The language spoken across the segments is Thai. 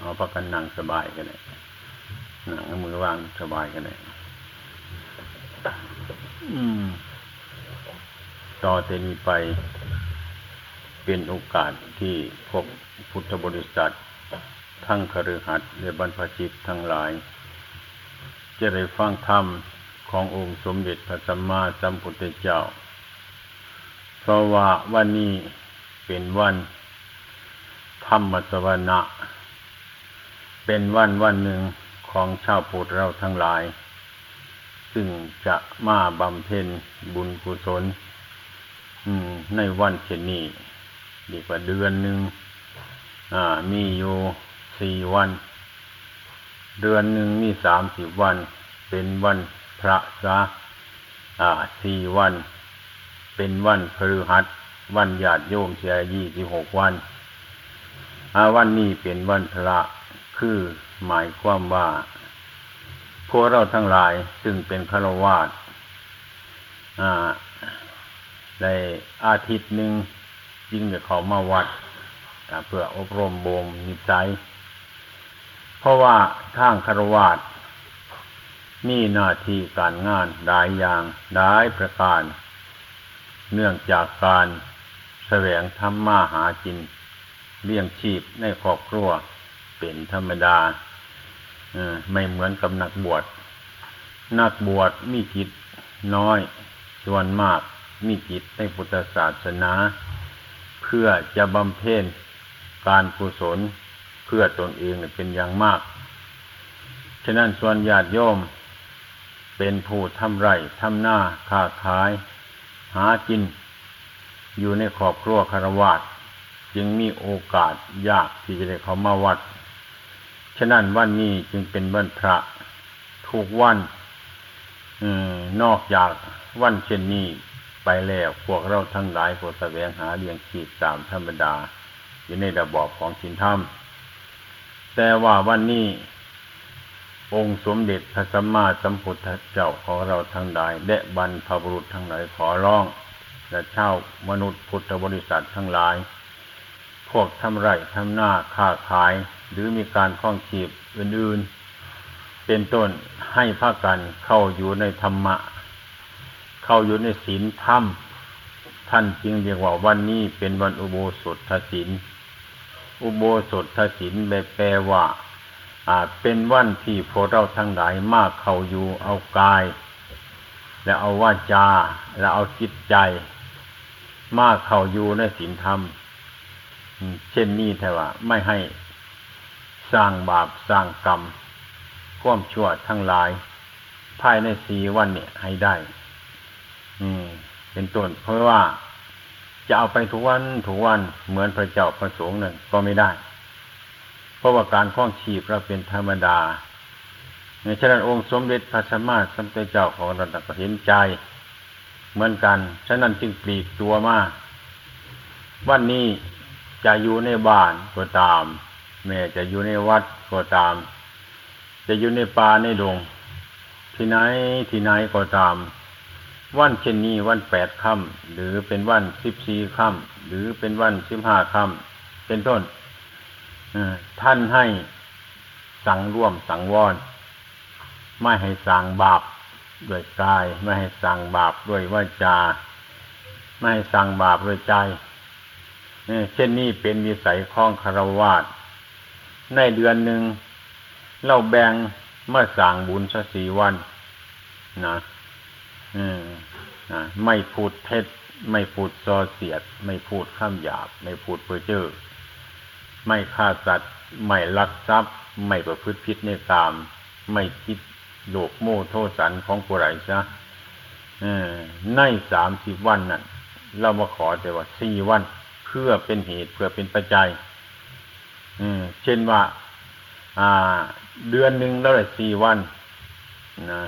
เอาพักกันนั่งสบายกันเลยนั่งมือวางสบายกันเลยอืมต่อแต่นี้ไปเป็นโอกาสที่พบพุทธบริษัท ทั้งคฤหัสถ์และบรรพชิตทั้งหลาย จะได้ฟังธรรมขององค์สมเด็จพระสัมมาสัมพุทธเจ้า เพราะว่าวันนี้เป็นวันธรรมสวนะ เป็นวันวันหนึ่งของชาวพุทธเราทั้งหลาย ซึ่งจะมาบำเพ็ญบุญกุศลในวันเช่นนี้ ดีกว่าเดือนหนึ่งมีอยู่สี่วัน เดือนหนึ่งมีสามสิบวัน เป็นวันพระสะสี่วัน เป็นวันพฤหัสวันญาติโยมเสียยี่สิบหกวันวันนี้เป็นวันพระ คือหมายความว่า พวกเราทั้งหลายซึ่งเป็นฆราวาสในอาทิตย์หนึ่งจึงเดี๋ยวเขามาวัดเพื่ออบรมบ่มนิสัยเพราะว่าทางคารวาสมีหน้าที่การงานหลายอย่างหลายประการ เนื่องจากการแสวงธรรมาหากินเลี้ยงชีพในครอบครัว เป็นธรรมดาไม่เหมือนกับนักบวช นักบวชมีกิจน้อย ส่วนมากมีกิจในพุทธศาสนา เพื่อจะบำเพ็ญการกุศลเพื่อตนเองเป็นอย่างมาก ฉะนั้นส่วนญาติโยม เป็นผู้ทำไร่ทำหน้าค้าขาย หากิน อยู่ในครอบครัวคารวาสจึงมีโอกาสยากที่จะได้เขามาวัด ฉะนั้นวันนี้จึงเป็นวันพระทุกวันออนอกจากวันเช่นนี้ไปแล้วพวกเราทั้งหลายพวกแสวงหาเลี้ยงชีพตามธรรมดา อยู่ในระบอบของชินธรรม แต่ว่าวันนี้ องค์สมเด็จพระสัมมาสัมพุทธเจ้าของเราทั้งหลาย และบรรพบุรุษทั้งหลายขอร้อง และเช่ามนุษย์พุทธบริษัททั้งหลาย พวกทำไร่ทำหน้าค้าขาย หรือมีการคล้องชีพอื่นๆ เป็นต้นให้พากันเข้าอยู่ในธรรมะ เข้าอยู่ในศีลธรรมท่านจึงเรียกว่าวันนี้เป็นวันอุโบสถศีลอุโบสถศีลแปลว่าอ่าเป็นวันที่พวกเราทั้งหลายมากเข้าอยู่เอากาย และเอาวาจา และเอาจิตใจ มากเข้าอยู่ในศีลธรรม เช่นนี้แต่ว่าไม่ให้ สร้างบาปสร้างกรรมควมชั่วทั้งหลาย ภายในสีวันเนี่ยให้ได้ อืม เป็นต้นเพราะว่าจะเอาไปทุกวันทุกวันเหมือนพระเจ้าพระสงฆ์นั่นก็ไม่ได้ เพราะว่าการคล้องชีพเราเป็นธรรมดาในฉะนั้นองค์สมเด็จพระสัมมาสัมพุทธเจ้าของเราก็เห็นใจ เหมือนกัน ฉะนั้นจึงปลีกตัวมาวันนี้จะอยู่ในบ้านก็ตาม แม่จะอยู่ในวัดก็ตาม จะอยู่ในป่าในดง ที่ไหนที่ไหนก็ตาม วันเช่นนี้วันแปดค่ำหรือเป็นวันสิบสี่ค่ำหรือเป็นวันสิบห้าค่ำเป็นต้นท่านให้สั่งร่วมสังวรไม่ให้สั่งบาปด้วยกาย ไม่ให้สั่งบาปด้วยวาจา ไม่ให้สั่งบาปด้วยใจเช่นนี้เป็นวิสัยข้องคารวาส ในเดือนหนึ่งเราแบ่งเมื่อสั่งบุญสัสีวันนะไม่พูดเท็จ ไม่พูดซอเสียด ไม่พูดข้ามหยาบ ไม่พูดเพ้อเจ้อไม่ฆ่าสัตว์ ไม่ลักทรัพย์ ไม่ประพฤติผิดในกาม ไม่คิดโลกโม่โทษสันของผู้ไรซะในสามสิบวันนั่นเรามาขอแต่ว่าสี่วัน เพื่อเป็นเหตุเพื่อเป็นปัจจัย เช่นว่า อ่า เดือนหนึ่งแล้วได้สี่วันนะ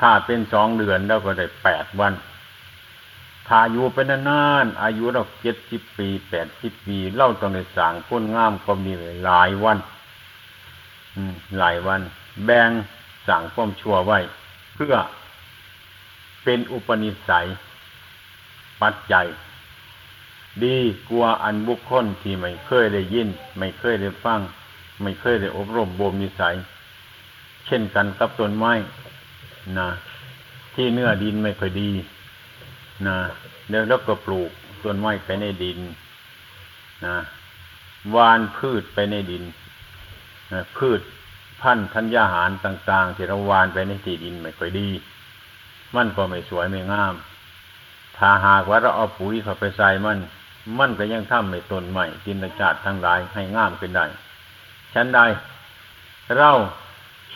ถ้าเป็นสองเดือนเราก็ได้แปดวัน ถ้าอยู่เป็นนานอายุเราเจ็ดสิบปีแปดสิบปีเล่าต้องในสางพ้นงามก็มีหลายวัน อืม หลายวัน แบ่งสั่งความชั่วไว้ เพื่อเป็นอุปนิสัย ปัจจัย ดีกลัวอันบุคคลที่ไม่เคยได้ยิน ไม่เคยได้ฟัง ไม่เคยได้อบรมบ่มนิสัย เช่นกันกับต้นไม้นะที่เนื้อดินไม่ค่อยดีนะแล้วแล้วก็ปลูกต้นไม้ไปในดินนะวานพืชไปในดินนะพืชพันธุ์ธัญญาหารต่าง ๆ ที่เราวานไปในที่ดินไม่ค่อยดี มันก็ไม่สวยไม่งาม ถ้าหากว่าเราเอาปุ๋ยเข้าไปใส่มัน มันก็ยังทำให้ตนใหม่กินจาติทั้งหลายให้งามขึ้นได้ฉันใดเรา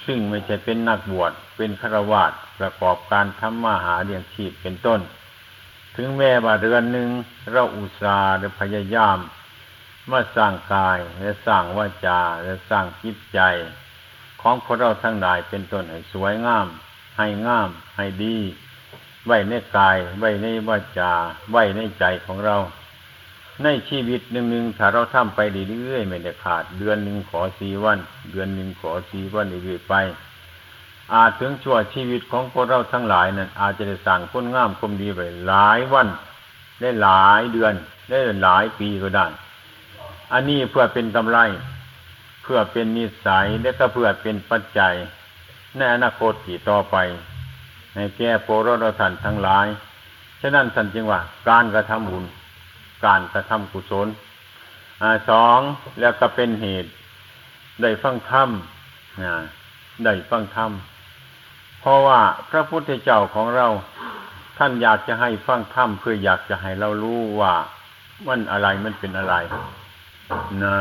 ซึ่งไม่ใช่เป็นนักบวชเป็นฆราวาสประกอบการทำมาหาเลี้ยงชีพเป็นต้น ถึงแม้ว่าเดือนหนึ่งเราอุตส่าห์หรือพยายามมาสร้างกายและสร้างวาจาและสร้างจิตใจ ของพวกเราทั้งหลายเป็นต้นให้สวยงาม ให้งาม ให้ดี ไว้ในกาย ไว้ในวาจา ไว้ในใจของเรา ในชีวิตหนึ่งหนึ่งถ้าเราทำไปเรื่อยๆไม่ได้ขาด เดือนหนึ่งขอสี่วัน เดือนหนึ่งขอสี่วันเรื่อยๆไป อาจถึงชั่วชีวิตของพวกเราทั้งหลายนั้นอาจจะได้สั่งคนงามคมดีไปหลายวัน ได้หลายเดือน ได้หลายปีก็ได้ อันนี้เพื่อเป็นกำไร เพื่อเป็นนิสัยและก็เพื่อเป็นปัจจัย ในอนาคตที่ต่อไป ในแก่โปรดท่านทั้งหลายฉะนั้นท่านจึงว่า การกระทำบุญ การกระทำกุศลอสองแล้วก็เป็นเหตุ ได้ฟังธรรมนะได้ฟังธรรมเพราะว่าพระพุทธเจ้าของเราท่านอยากจะให้ฟังธรรมเพื่ออยากจะให้เรารู้ว่ามันอะไรมันเป็นอะไรนะ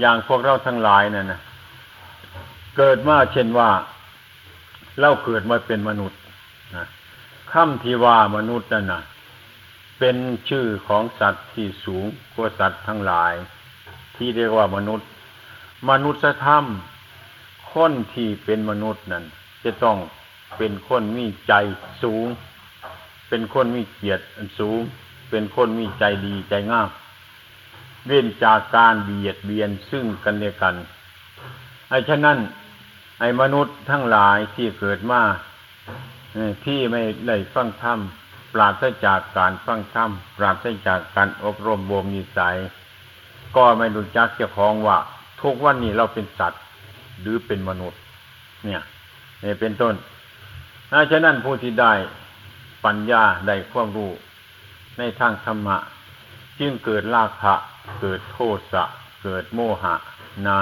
อย่างพวกเราทั้งหลายนั่นนะเกิดมาเช่นว่า เราเกิดมาเป็นมนุษย์นะคำที่ว่ามนุษย์นั่นนะ เป็นชื่อของสัตว์ที่สูงกว่าสัตว์ทั้งหลาย ที่เรียกว่ามนุษย์ มนุษยธรรมคนที่เป็นมนุษย์นั่นจะต้องเป็นคนมีใจสูง เป็นคนมีเกียรติสูง เป็นคนมีใจดีใจงามเว้นจากการเบียดเบียนซึ่งกันและกันไอ้ฉะนั้น ไอ้มนุษย์ทั้งหลายที่เกิดมาที่ไม่ได้ฟังธรรม ปราศจากการฟังธรรมปราศจากการอบรมบ่มนิสัย ก็ไม่รู้จักเจ้าของว่า ทุกวันนี้เราเป็นสัตว์ หรือเป็นมนุษย์ เนี่ยนี่เป็นต้นฉะนั้นผู้ที่ได้ปัญญาได้ความรู้ในทางธรรมะ จึงเกิดราคะ เกิดโทสะ เกิดโมหะนะ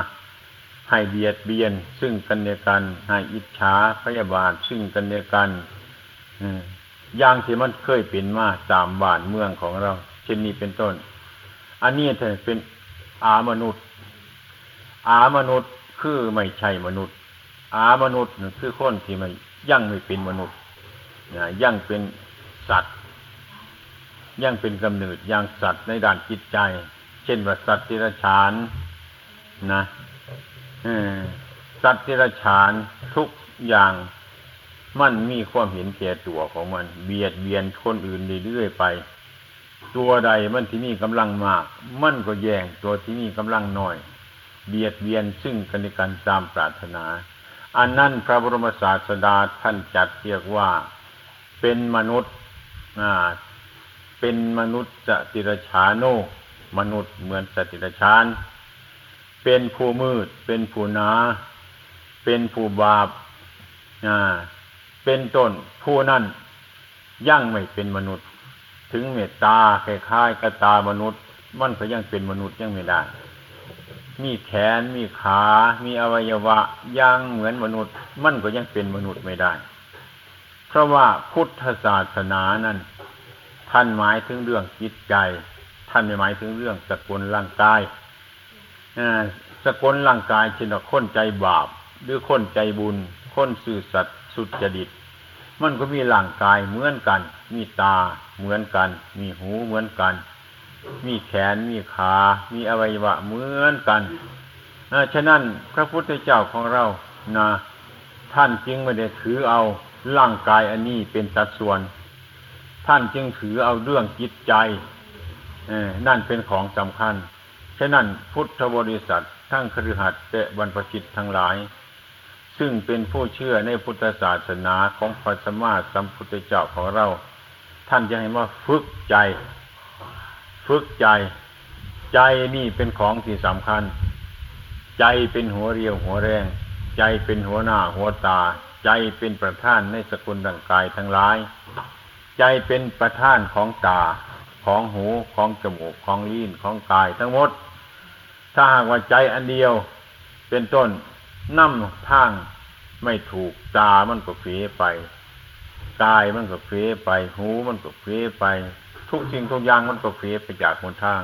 ให้เบียดเบียน ซึ่งกันและกันให้อิจฉาพยาบาทซึ่งกันและกัน อย่างที่มันเคยเป็นมาตามบ้านเมืองของเรา เช่นนี้เป็นต้น อันนี้เธอเป็นอามนุษย์ อามนุษย์คือไม่ใช่มนุษย์ อามนุษย์คือคนที่ไม่ยังไม่เป็นมนุษย์ยังเป็นสัตว์ ยังเป็นกำเนิดยังสัตว์ในด้านจิตใจ เช่นว่าสัตว์ที่ระฉานนะสัตว์ที่ระฉานทุกอย่าง มันมีความเห็นแก่ตัวของมัน เบียดเบียนคนอื่นเรื่อยๆไป ตัวใดมันที่มีกำลังมาก มันก็แย่งตัวที่มีกำลังน้อย เบียดเบียนซึ่งกันและกันตามปรารถนา อันนั้นพระบรมศาสดาท่านจัดเรียกว่า เป็นมนุษย์อ่าเป็นมนุษย์สติรชาโนมนุษย์เหมือนสติรชานเป็นผู้มืด เป็นผู้นา เป็นผู้บาปอ่า เป็นต้นผู้นั้นยังไม่เป็นมนุษย์ ถึงเมตตาคล้ายๆกตามนุษย์ มันก็ยังเป็นมนุษย์ยังไม่ได้ มีแขนมีขา มีอวัยวะยังเหมือนมนุษย์ มันก็ยังเป็นมนุษย์ไม่ได้ เพราะว่าพุทธศาสนานั้น ท่านหมายถึงเรื่องจิตใจ ท่านไม่หมายถึงเรื่องสกุลร่างกายสกุลร่างกายเช่นคนใจบาป หรือคนใจบุญ คนสื่อสัตย์ สุจริต มันก็มีร่างกายเหมือนกัน มีตาเหมือนกัน มีหูเหมือนกัน มีแขนมีขา มีอวัยวะเหมือนกันฉะนั้นพระพุทธเจ้าของเรานะท่านจึงไม่ได้ถือเอาร่างกายอันนี้เป็นสัดส่วน ท่านจึงถือเอาเรื่องจิตใจนั่นเป็นของสำคัญ ฉะนั้นพุทธบริษัททั้งครือขัดและบรรพชิตทั้งหลาย ซึ่งเป็นผู้เชื่อในพุทธศาสนาของพระสมมาสัมพุทธเจ้าของเรา ท่านจะให้ว่าฝึกใจ ฝึกใจ ใจนี่เป็นของที่สำคัญ ใจเป็นหัวเรียวหัวแรง ใจเป็นหัวหน้าหัวตา ใจเป็นประธานในสกุลร่างกายทั้งหลาย ใจเป็นประธานของตา ของหูของจมูกของลิ้นของกายทั้งหมด ถ้าหากว่าใจอันเดียวเป็นต้น นั่มทางไม่ถูกตามันก็เฟีไปกายมันก็เฟีไป หูมันก็เฟีไป ทุกสิ่งทุกอย่างมันก็เฟีไปจากหนทาง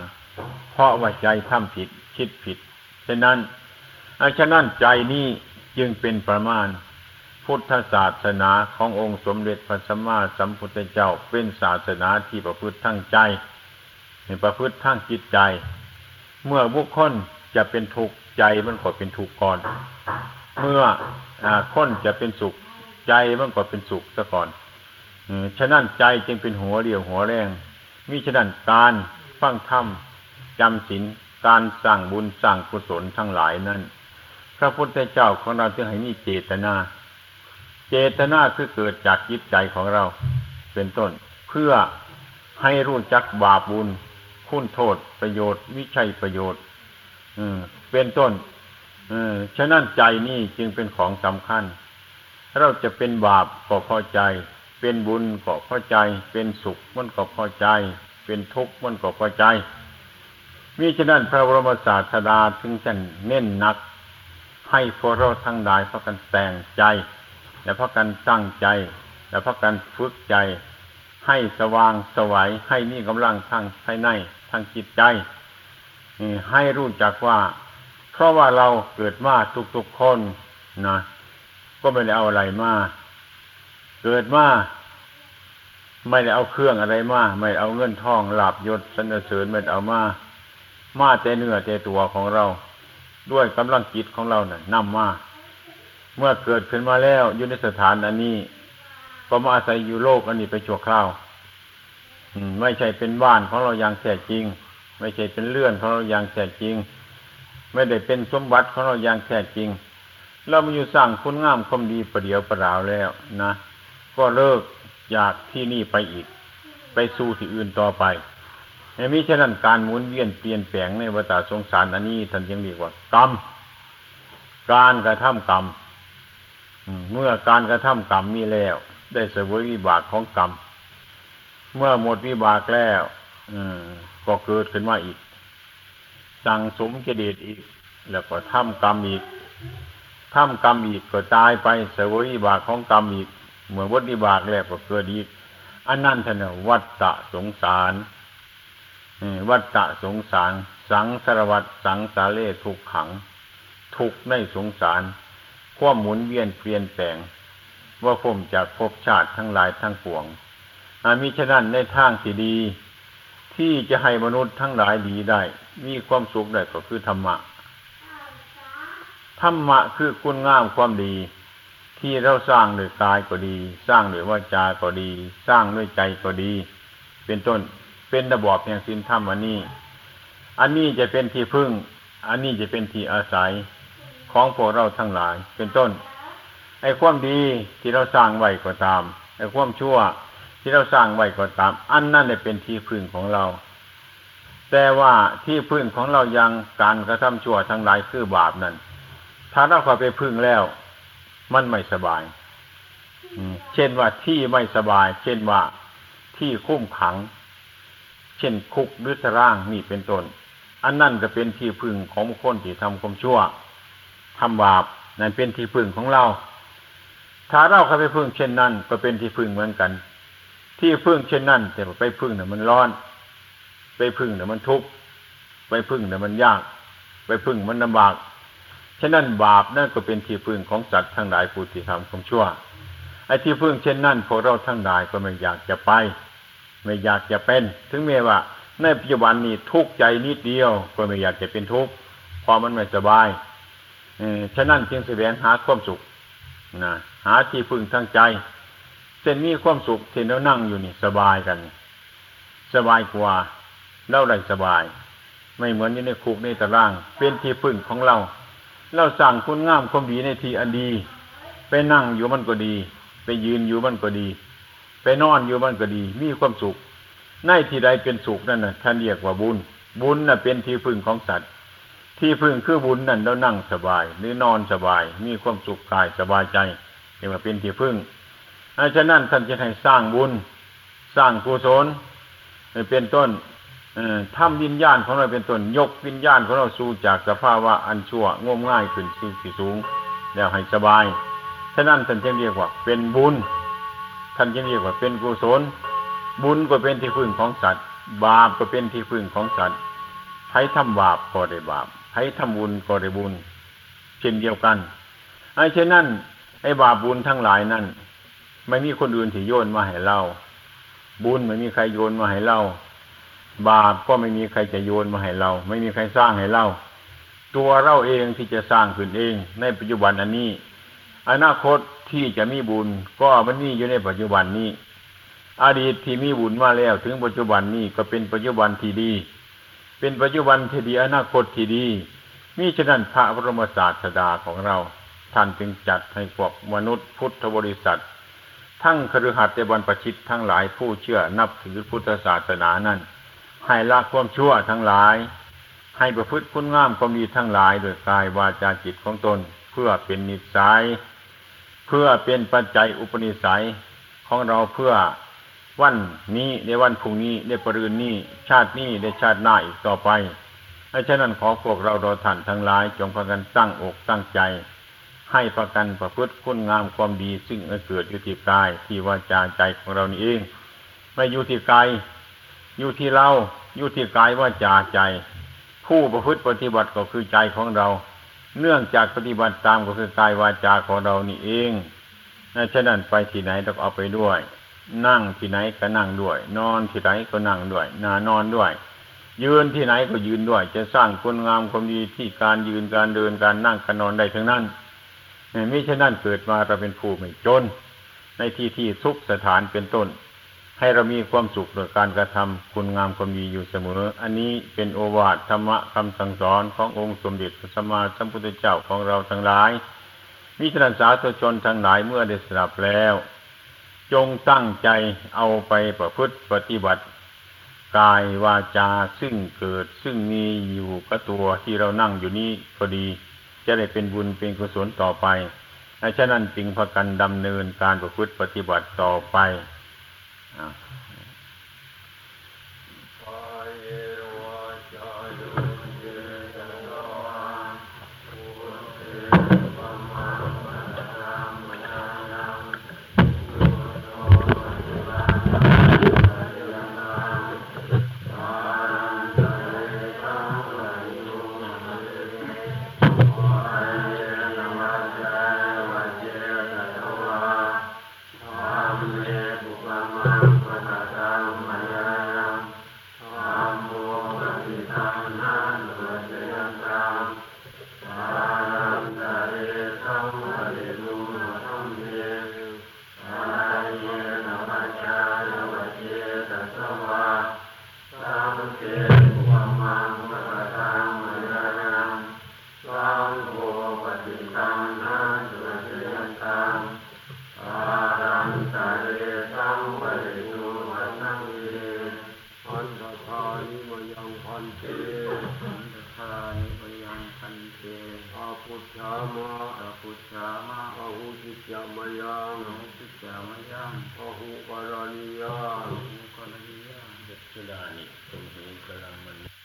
เพราะว่าใจทำผิดคิดผิดฉะนั้นอาฉะนั้นใจนี้จึงเป็นประมาณ พุทธศาสนาขององค์สมเด็จพระสัมมาสัมพุทธเจ้าเป็นศาสนาที่ประพฤติทั้งใจประพฤติทั้งจิตใจ เมื่อบุคคลจะเป็นทุกข์ ใจมันก็เป็นทุกข์ก่อน เมื่ออคนจะเป็นสุขใจมันก็เป็นสุขซะก่อนฉะนั้นใจจึงเป็นหัวเรียวหัวแรงมิฉะนั้นการฟังธรรมจำศีลการสร้างบุญสร้างกุศลทั้งหลายนั้น พระพุทธเจ้าของเราจึงให้มีเจตนา เจตนาคือเกิดจากจิตใจของเรา เป็นต้น เพื่อให้รู้จักบาปบุญ คุณโทษประโยชน์ วิชัยประโยชน์ เป็นต้นฉะนั้นใจนี่จึงเป็นของสำคัญ เราจะเป็นบาปก็พอใจ เป็นบุญก็พอใจ เป็นสุขมันก็พอใจ เป็นทุกข์มันก็พอใจมิฉะนั้นพระบรมศาสดาถึงจะเน้นหนัก ให้พวกเราทั้งหลายพากันแต่งใจ และพากันตั้งใจ และพากันฝึกใจ ให้สว่างสวัยให้มีกำลังทั้งภายในทั้งจิตใจ ให้รู้จักว่า เพราะว่าเราเกิดมาทุกๆคนนะก็ไม่ได้เอาอะไรมาเกิดมาไม่ได้เอาเครื่องอะไรมาไม่เอาเงินทองหลับยศสนเสริญไม่เอามามาแต่เนื้อแต่ตัวของเรา ด้วยกำลังจิตของเราเนี่ยนำมาเมื่อเกิดขึ้นมาแล้วอยู่ในสถานอันนี้ ก็มาอาศัยอยู่โลกอันนี้ไปชั่วคราวไม่ใช่เป็นบ้านของเราอย่างแท้จริง ไม่ใช่เป็นเลื่อนของเราอย่างแท้จริง ไม่ได้เป็นสมบัติของเราอย่างแท้จริง เรามาอยู่สร้างคุณงามความดีประเดียวประดาวแล้วนะ ก็เลิกอยากที่นี่ไปอีก ไปสู่ที่อื่นต่อไปไม่มีฉะนั้นการหมุนเวียนเปลี่ยนแปลงในวัฏสงสารอันนี้ท่านยังเรียกว่ากรรม การกระทำกรรมเมื่อการกระทำกรรมมีแล้ว ได้เสวยวิบากของกรรม เมื่อหมดวิบากแล้ว ก็เกิดขึ้นมาอีก สั่งสมเจดีย์อีก แล้วก็ทำกรรมอีกทำกรรมอีกก็ตายไปเสวยบาของกรรมอีกเมื่อวัฏิบากแล้วก็เกิดอีกอันนั้นท่านวัฏฏะสงสารวัฏฏะสงสาร สังสารวัตสังสาเลทุกขัง ทุกในสงสารความหมุนเวียนเปลี่ยนแปลง ว่าผมจากภพชาติทั้งหลายทั้งปวงอามิฉะนั้นในทางที่ดี ที่จะให้มนุษย์ทั้งหลายดีได้ มีความสุขได้ก็คือธรรมะ ธรรมะคือคุณงามความดี ที่เราสร้างด้วยกายก็ดี สร้างด้วยวาจาก็ดี สร้างด้วยใจก็ดี เป็นต้นเป็นระบอบแห่งศีลธรรมอันนี้ อันนี้จะเป็นที่พึ่ง อันนี้จะเป็นที่อาศัยของพวกเราทั้งหลาย เป็นต้นไอ้ความดีที่เราสร้างไว้ก็ตามไอ้ความชั่ว ที่เราสร้างไว้ก็ตาม อันนั้นเป็นที่พึ่งของเรา แต่ว่าที่พึ่งของเรายังการกระทำชั่วทั้งหลายคือบาปนั้น ถ้าเราเข้าไปพึ่งแล้ว มันไม่สบายเช่นว่าที่ไม่สบาย เช่นว่าที่คุ้มขัง เช่นคุกหรือตารางนี่เป็นต้น อันนั่นก็เป็นที่พึ่งของคนที่ทำความชั่วทำบาปนั่นเป็นที่พึ่งของเรา ถ้าเราเข้าไปพึ่งเช่นนั้น ก็เป็นที่พึ่งเหมือนกัน ที่พึ่งเช่นนั้นแต่ไปพึ่งเนี่ยมันร้อน ไปพึ่งเนี่ยมันทุกข์ไปพึ่งเนี่ยมันยาก ไปพึ่งมันลำบากฉะนั้นบาปนั่นก็เป็นที่พึ่งของสัตว์ทั้งหลายผู้ที่ทำความชั่วไอ้ที่พึ่งเช่นนั้นพวกเราทั้งหลายก็ไม่อยากจะไป ไม่อยากจะเป็น ถึงแม้ว่า ในปัจจุบันนี้ทุกข์ใจนิดเดียว ก็ไม่อยากจะเป็นทุกข์พอมันไม่สบายเอฉะนั้นจึงแสวงหาความสุขนะหาที่พึ่งทางใจ เส้นมีความสุขที่เรานั่งอยู่นี่สบายกัน สบายกว่าเราได้สบาย ไม่เหมือนอยู่ในคุกในตาราง เป็นที่พึ่งของเรา เราสั่งคุณงามความดีในที่อันดี ไปนั่งอยู่มันก็ดี ไปยืนอยู่มันก็ดี ไปนอนอยู่มันก็ดี มีความสุข ในที่ใดเป็นสุขนั่นน่ะท่านเรียกว่าบุญ บุญน่ะเป็นที่พึ่งของสัตว์ ที่พึ่งคือบุญนั่นแล้วนั่งสบาย หรือนอนสบาย มีความสุขกายสบายใจเรียกว่าเป็นที่พึ่ง ฉะนั้นท่านจะให้สร้างบุญ สร้างกุศลเป็นต้นทำวิญญาณของเราเป็นต้นยกวิญญาณของเราสู่จากสภาวะอันชั่วงมง่ายขึ้นสู่ที่สูง แล้วให้สบาย ฉะนั้นท่านจึงเรียกว่าเป็นบุญ ท่านจึงเรียกว่าเป็นกุศล บุญก็เป็นที่พึ่งของสัตว์ บาปก็เป็นที่พึ่งของสัตว์ใครทำบาปก็ได้บาปใครทำบุญก็ได้บุญ เช่นเดียวกันไอ้เช่นนั้นไอ้บาปบุญทั้งหลายนั่น ไม่มีคนอื่นที่โยนมาให้เรา บุญไม่มีใครโยนมาให้เรา บาปก็ไม่มีใครจะโยนมาให้เรา ไม่มีใครสร้างให้เราตัวเราเองที่จะสร้างขึ้นเอง ในปัจจุบันอันนี้ อนาคตที่จะมีบุญก็มันนี่อยู่ในปัจจุบันนี้ อดีตที่มีบุญมาแล้ว ถึงปัจจุบันนี้ก็เป็นปัจจุบันที่ดี เป็นปัจจุบันที่ดี อนาคตที่ดีมิฉะนั้นพระบรมศาสดาของเรา ท่านจึงจัดให้พวกมนุษย์พุทธบริษัท ทั้งครือขัดเตบรรพชิตทั้งหลายผู้เชื่อนับถือพุทธศาสนานั้น ให้ละความชั่วทั้งหลาย ให้ประพฤติคุณงามความดีทั้งหลายโดยกายวาจาจิตของตนเพื่อเป็นนิสัยเพื่อเป็นปัจจัยอุปนิสัยของเราเพื่อวันนี้ในวันพรุ่งนี้ในปรืนนี้ชาตินี้ในชาติหน้าอีกต่อไปดังนั้นขอพวกเราเราท่านทั้งหลาย จงพากันตั้งอกตั้งใจ ให้ประกันประพฤติคุณงามความดี ซึ่งเกิดอยู่ที่กายที่วาจาใจของเรานี่เอง ไม่อยู่ที่กายอยู่ที่เราอยู่ที่กายว่าจาใจ ผู้ประพฤติปฏิบัติก็คือใจของเรา เนื่องจากปฏิบัติตามก็คือกายวาจาของเรานี่เองฉะนั้นไปที่ไหนต้องเอาไปด้วย นั่งที่ไหนก็นั่งด้วย นอนที่ไหนก็นั่งด้วยนานอนด้วย ยืนที่ไหนก็ยืนด้วย จะสร้างคุณงามความดีที่การยืนการเดินการนั่งการนอนได้ทั้งนั้น ม่ใช่นั่นเกิดมาเราเป็นผู้ไม่จน ในที่ที่ทุกสถานเป็นต้น ให้เรามีความสุขโดยการกระทำคุณงามความดีอยู่เสมอ อันนี้เป็นโอวาทธรรมะคำสั่งสอนขององค์สมเด็จพระสัมมาสัมพุทธเจ้าของเราทั้งหลายมิฉะนั้นสาธุชนทั้งหลายเมื่อได้สดับแล้ว จงตั้งใจเอาไปประพฤติปฏิบัติกายวาจาซึ่งเกิดซึ่งมีอยู่กับตัวที่เรานั่งอยู่นี้ก็ดี จะได้เป็นบุญเป็นกุศลต่อไปฉะนั้นจึงพากันดำเนินการประพฤติปฏิบัติต่อไป